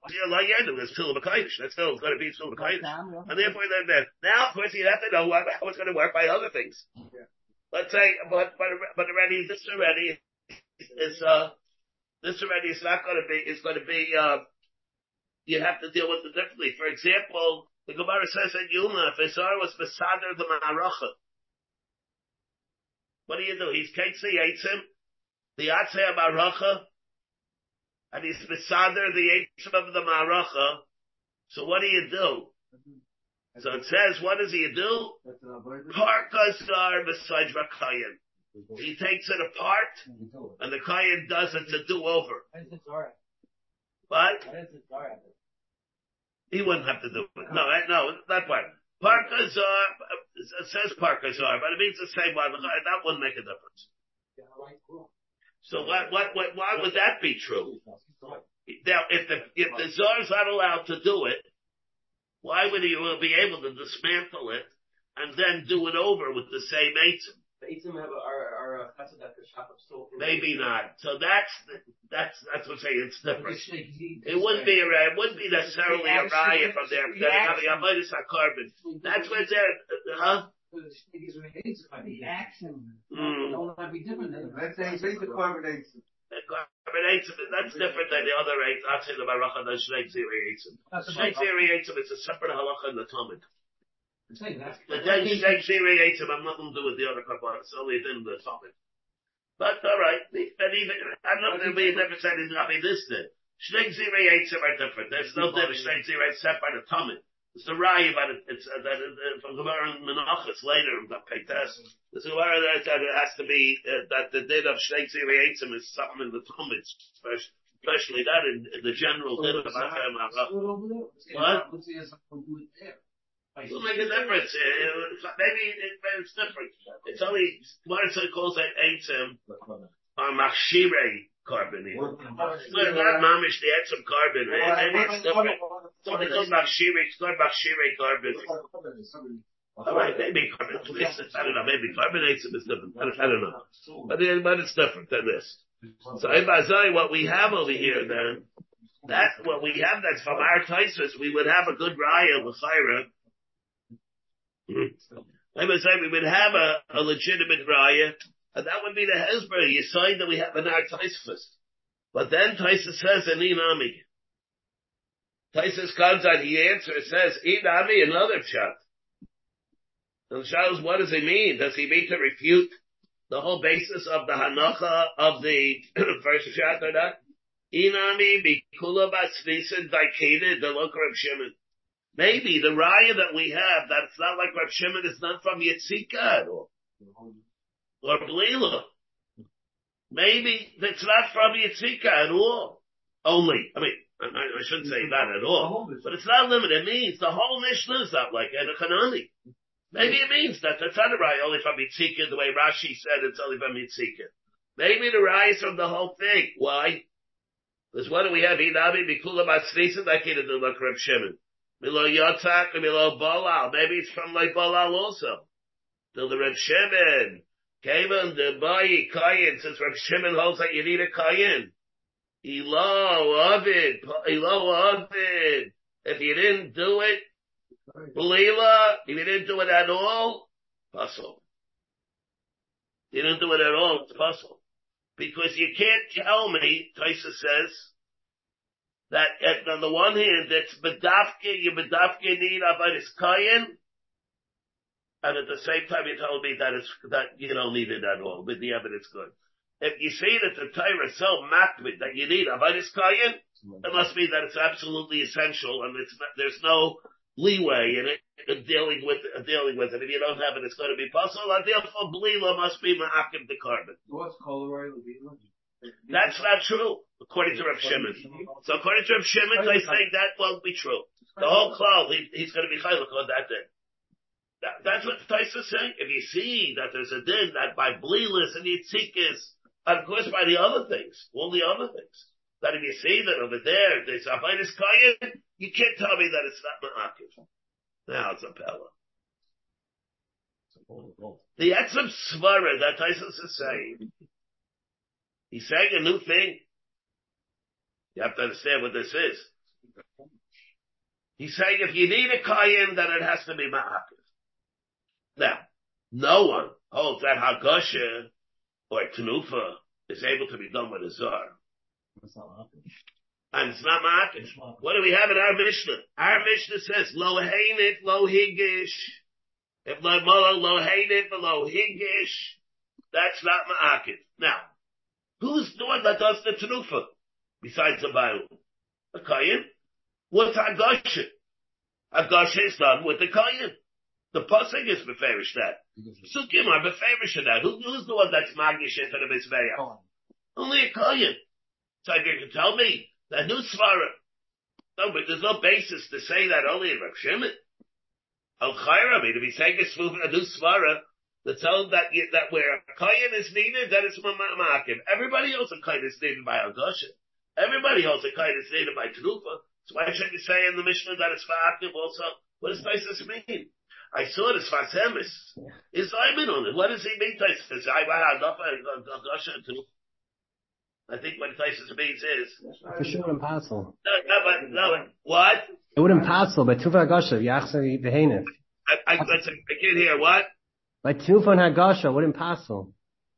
Yeah, like yeah, there's still a Makaidish. That's still going to be still a Makaidish. And therefore, then, then, now, of course, you have to know how how it's going to work by other things. Let's say, but, uh, but, but already, this already is, uh, this already is not going to be, is going to be, uh, you have to deal with it differently. For example, the Gemara says in Yuma, if Isar was Besader the Ma'aracha, what do you do? He's Ketzi Eitzim, the Atzei Ma'aracha, and he's Besader the Eitzim of the Ma'aracha. So what do you do? So it says, what does he do? Parkasar beside Rakayim. He takes it apart, and the Kayan does it to do over. Why is it Zara? But Why is it Zara? he wouldn't have to do it. No, no, that part. Parkasar, it says Parkasar, but it means the same one. That wouldn't make a difference. So what, what, what, why would that be true? Now, if the, if the czar's not allowed to do it, why would he be able to dismantle it and then do it over with the same eitzim? The Eitzim have a, are, are a Chassadak shop of still. Maybe not. So that's, the- that's, that's what I'm saying, it's different. It It wouldn't be a, it wouldn't be necessarily a riot from there, The they're having a minus a carbon. That's what they're, huh? The action. Mm. Don't be different than. Let's say, say the carbonate. Carbon that's different than the other eight, I'd say the Baruch and the Shnei Ziri eitzim. Shnei Ziri eitzim is a separate halacha in the Talmud. I'm saying that's. But then Shnei Ziri eitzim have nothing to do with the other carbon, it's only in the Talmud. But alright, but even, I don't know if we never said it's not be this then. Shnei Ziri eitzim are different, there's no difference, Shnei Ziri except by the Talmud. It's the but it- it's, uh, that, uh, from Gemara and Menachos later, the Peites. There's a Gemara that, that it has to be, uh, that the din of Shnei Ziri eitzim is something in the Talmud, especially, especially that in, in the general din of Hashem. What? Let's see if it It'll make a difference. Uh, maybe, it, maybe it's different. It's only, said calls that eitzim, or machshire carbon. It's not mamish, the eitzim carbon. Maybe it's different. Something called machshire, it's called machshire carbon. Alright, maybe carbon. I don't know, maybe carbon eitzim is different. I don't, know. But, it- but it's different than this. So, Ibazai, what we have over here then, that, what we have that's from our Tosfos, we would have a good raya, L'chaira. Ibazai, we would have a, a legitimate raya, and that would be the Hezbollah, you sign that we have in our Tosfos. But then Tosfos says, in Inami. Tosfos comes out, he answers, says, Inami, another chat. And shows what does he mean? Does he mean to refute the whole basis of the Hanacha of the [clears throat] first shot or not? Inami bikula batznisin daikeda the local Reb Shimon. Maybe the raya that we have, that's not like Reb Shimon, is not from Yitzika at all. Or Blila. Maybe it's not from Yitzika at all. Only. I mean, I, I shouldn't say that at all. But it's not limited. It means the whole Mishnah is not like Edokanani. Maybe it means that that's not a raya only from Yitzika, the way Rashi said it's only from Yitzika. Maybe the raya is from the whole thing. Why? Because what do we have? Inabi bikula batznisin like it in the Reb Shimon. Milo yotzak and Milo bolal. Maybe it's from like bolal also. Till the Reb Shimon came in the bayi kayin since Reb Shimon holds that you need a kayin. Elo avid, elo avid. If you didn't do it, Belila, if you didn't do it at all, puzzle. You didn't do it at all, it's puzzle. Because you can't tell me, Tosfos says, that at, on the one hand, it's bedafke, you bedafke need avodas kayin, and at the same time you told me that it's, that you don't need it at all, but the evidence good. If you say that the Torah is so makbid that you need avodas kayin, it must mean that it's absolutely essential and it's not, there's no leeway in it, in dealing with, in dealing with it. If you don't have it, it's going to be possible. And therefore, blila must be ma'akim the carbon. What's? That's not true, according to Reb Shimon. So according to Reb Shimon, they say that won't be true. The whole cloud, he, he's going to be chaylik on that day. That, that's what Tosfos is saying. If you see that there's a din that by blilis and yitzikis, and of course by the other things, all the other things, that if you see that over there, there's a minus kayan, you can't tell me that it's not ma'akiv. Now it's a pella. The Etzim Svara that Tosfos is saying, he's saying a new thing. You have to understand what this is. He's saying if you need a kayan, then it has to be ma'akiv. Now, no one holds that Hagasha or Tanufa is able to be done with a Zar. And it's not ma'akiv. What do we have in our Mishnah? Our Mishnah says, lo heinit, lo higish. If lo molo, lo heinit, lo higish. That's not ma'akiv. Now, who's the one that does the Tanufa? Besides the Baal? The Kayan? What's Hagasha? Hagasha is done with the Kayan. The Pasig is beferish that. Sukkim are beferish that. Who, who's the one that's magish into the Mizbeach? Only a Kayan. So if you can tell me that new Svara, no, but there's no basis to say that only in Rav Shimon. Al Chayra, I mean, if he's saying a, new Svara, to tell that, that where a Kayan is needed, that it's Ma'akim. Everybody else a Kayan is needed by Al-Goshen. Everybody else a Kayan is needed by Terufa. So why shouldn't you say in the Mishnah that it's Ma'akim also? What does Tosfos mean? I saw this Fasemis. Is Simon on it? What does he mean? Says I I think what Tosfos means is For sure impossible. no, no, but no, what? It would impossible by Tufa Hagasha, Yachsa Behenet. I, I, I, I can't hear what? By Tufa and Hagasha, would impossible.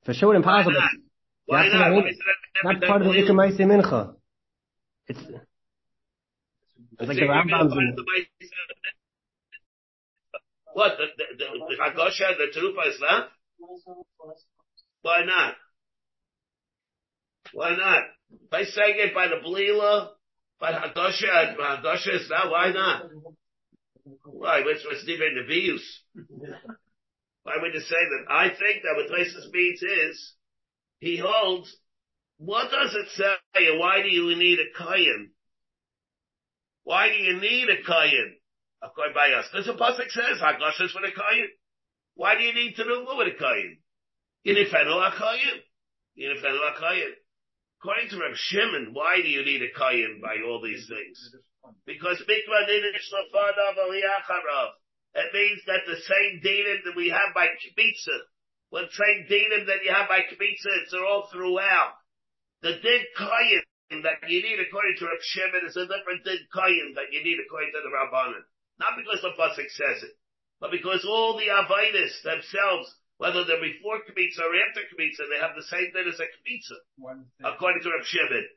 For sure would Why impossible. not? Why not? Why is that Not part of the Ikar Maise Mincha. It's, it's like the Rambam's What? The, the, the, the the Terufa is not? Why not? Why not? If I say it by the Belila, by Hagosha, uh, Hagosha is not, why not? Why? What's, what's in the views? Why would you say that? I think that what Tosfos means is, he holds, what does it say, why do you need a Kayan? Why do you need a Kayan? According by us. There's a pasuk says, Hagosha is for a Kayan. Why do you need to know with a Kayan? Yinifenu a Kayan. Yinifenu a Kayan. According to Reb Shimon, why do you need a Kayan by all these things? Because mikvah ninish lefanav aliyacharav. It means that the same dinim that we have by kibitza, what same dinim that you have by kibitza, it's all throughout. The din kayin that you need according to Reb Shimon is a different din kayin that you need according to the Rabbanan. Not because the pasuk says it, but because all the avodas themselves, whether they're before kibitza or after kibitza, they have the same din as a kibitza, according to Reb Shimon.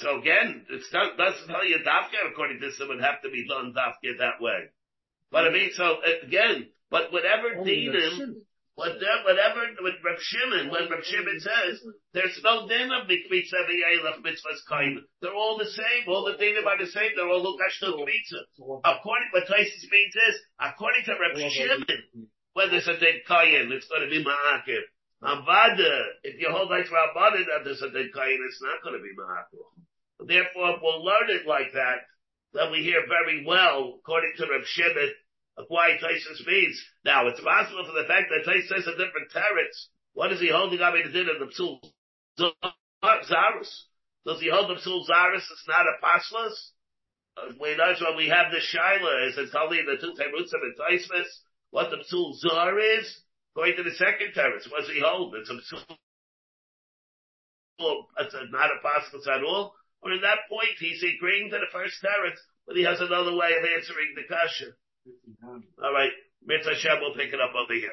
So again, it's not, doesn't tell you dafka according to some would have to be done dafka that way. But I mean, so again, but whatever dinim, whatever, whatever, with Reb Shimon, when Reb Shimon says, there's no din of mikvitza v'yelach mitzvahs kain. They're all the same, all the dinim are the same, they're all lukash to kmitza. According, what Tosfos means is, according to Reb Shimon, when there's a din kain, it's going to be ma'akir. Avada, if you hold like Rabbanan that there's a din kain, it's not going to be ma'akir. Therefore, we'll learn it like that, that we hear very well, according to Reb Shimon, of why Tosfos means. Now, it's possible for the fact that Tosfos says a different teretz. What is he holding up in the din of the psul? Zarus. Does he hold the psul Zarus? It's not a paslas? Uh, We know when we have the Shaila, is it's only the two Terutzim and Tosfos, what the psul Zar is, going to the second teretz. What does he hold? It's a psul, it's not a paslas at all. Or in that point, he's agreeing to the first teretz, but he has another way of answering the question. All right. Hashem will pick it up over here.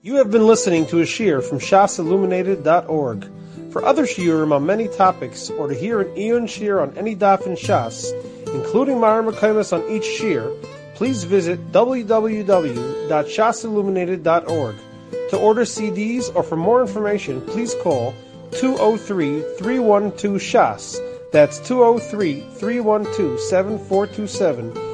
You have been listening to a shear from shasilluminated.org. For other shiurim on many topics, or to hear an Eon shear on any daf in Shas, including Mara Mekaimas on each shear, please visit www.shasilluminated.org. To order CDs or for more information, please call 203-312-SHAS. That's 203-312-7427